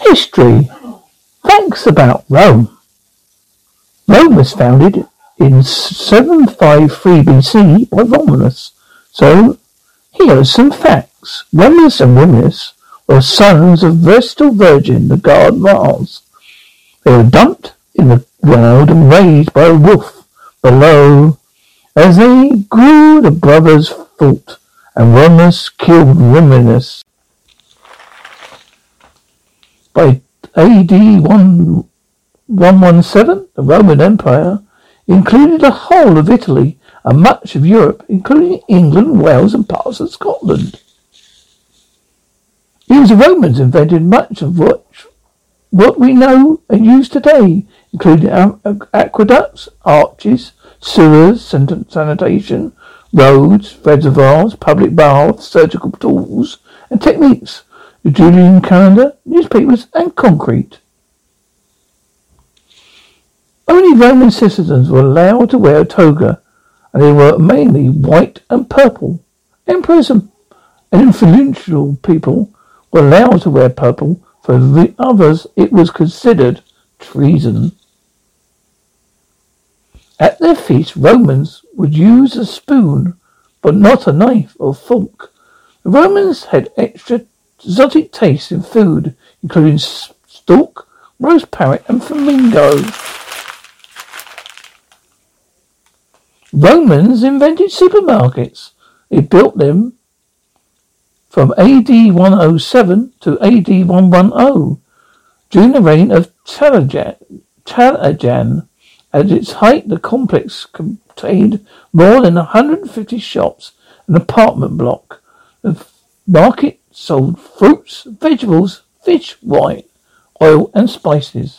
History. Facts about Rome. Rome was founded in 753 BC by Romulus. So, here are some facts. Romulus and Remus were sons of Vestal Virgin, the god Mars. They were dumped in the ground and raised by a wolf below. As they grew, the brothers fought, and Romulus killed Remus. By AD 1, 117, the Roman Empire included the whole of Italy and much of Europe, including England, Wales, and parts of Scotland. It was the Romans invented much of what, what we know and use today, including aqueducts, arches, sewers, sanitation, roads, reservoirs, public baths, surgical tools, and techniques, the Julian calendar, newspapers, and concrete. Only Roman citizens were allowed to wear a toga, and they were mainly white and purple. Emperors and influential people were allowed to wear purple. For the others, it was considered treason. At their feast, Romans would use a spoon, but not a knife or fork. The Romans had extra exotic tastes in food, including stork, roast parrot, and flamingo. Romans invented supermarkets. They built them from AD 107 to AD 110 during the reign of Trajan. At its height, the complex contained more than 150 shops, an apartment block. The market sold fruits, vegetables, fish, wine, oil, and spices.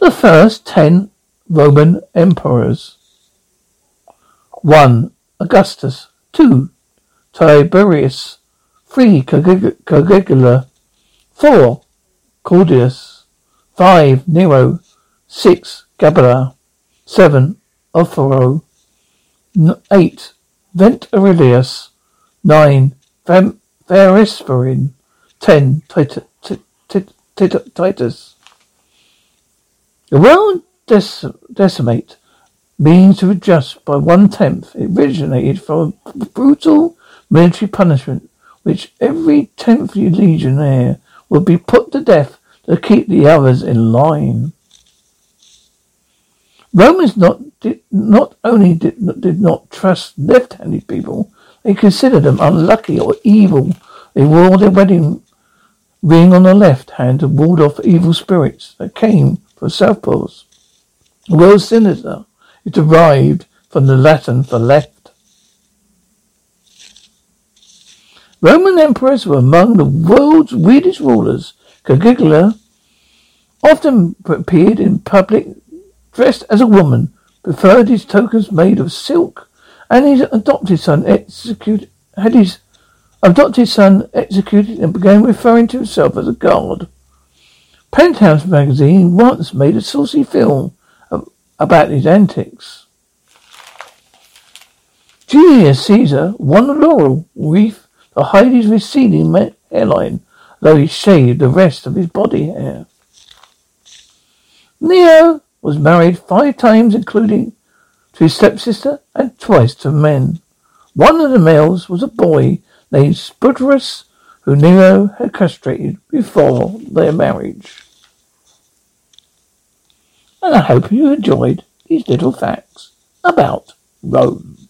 The first ten Roman emperors. 1. Augustus. 2. Tiberius. 3. Caligula. 4. Claudius. 5. Nero. 6. Galba. 7. Othero. 8. Vent Aurelius. 9. Vercingetorix. 10. Titus. The word decimate means to adjust by one tenth. It originated from a brutal military punishment, which every tenth legionnaire would be put to death to keep the others in line. Romans not did, not only did, did not trust left-handed people, they considered them unlucky or evil They wore their wedding ring on the left hand to ward off evil spirits that came from southpaws. The word sinister is derived from the Latin for left. Roman emperors were among the world's weirdest rulers. Caligula often appeared in public dressed as a woman, preferred his tokens made of silk, and his adopted son executed had his adopted son executed and began referring to himself as a god. Penthouse magazine once made a saucy film about his antics. Julius Caesar won a laurel wreath to hide his receding hairline, though he shaved the rest of his body hair. Nero was married five times, including to his stepsister and twice to men. One of the males was a boy named Sputerus, who Nero had castrated before their marriage. And I hope you enjoyed these little facts about Rome.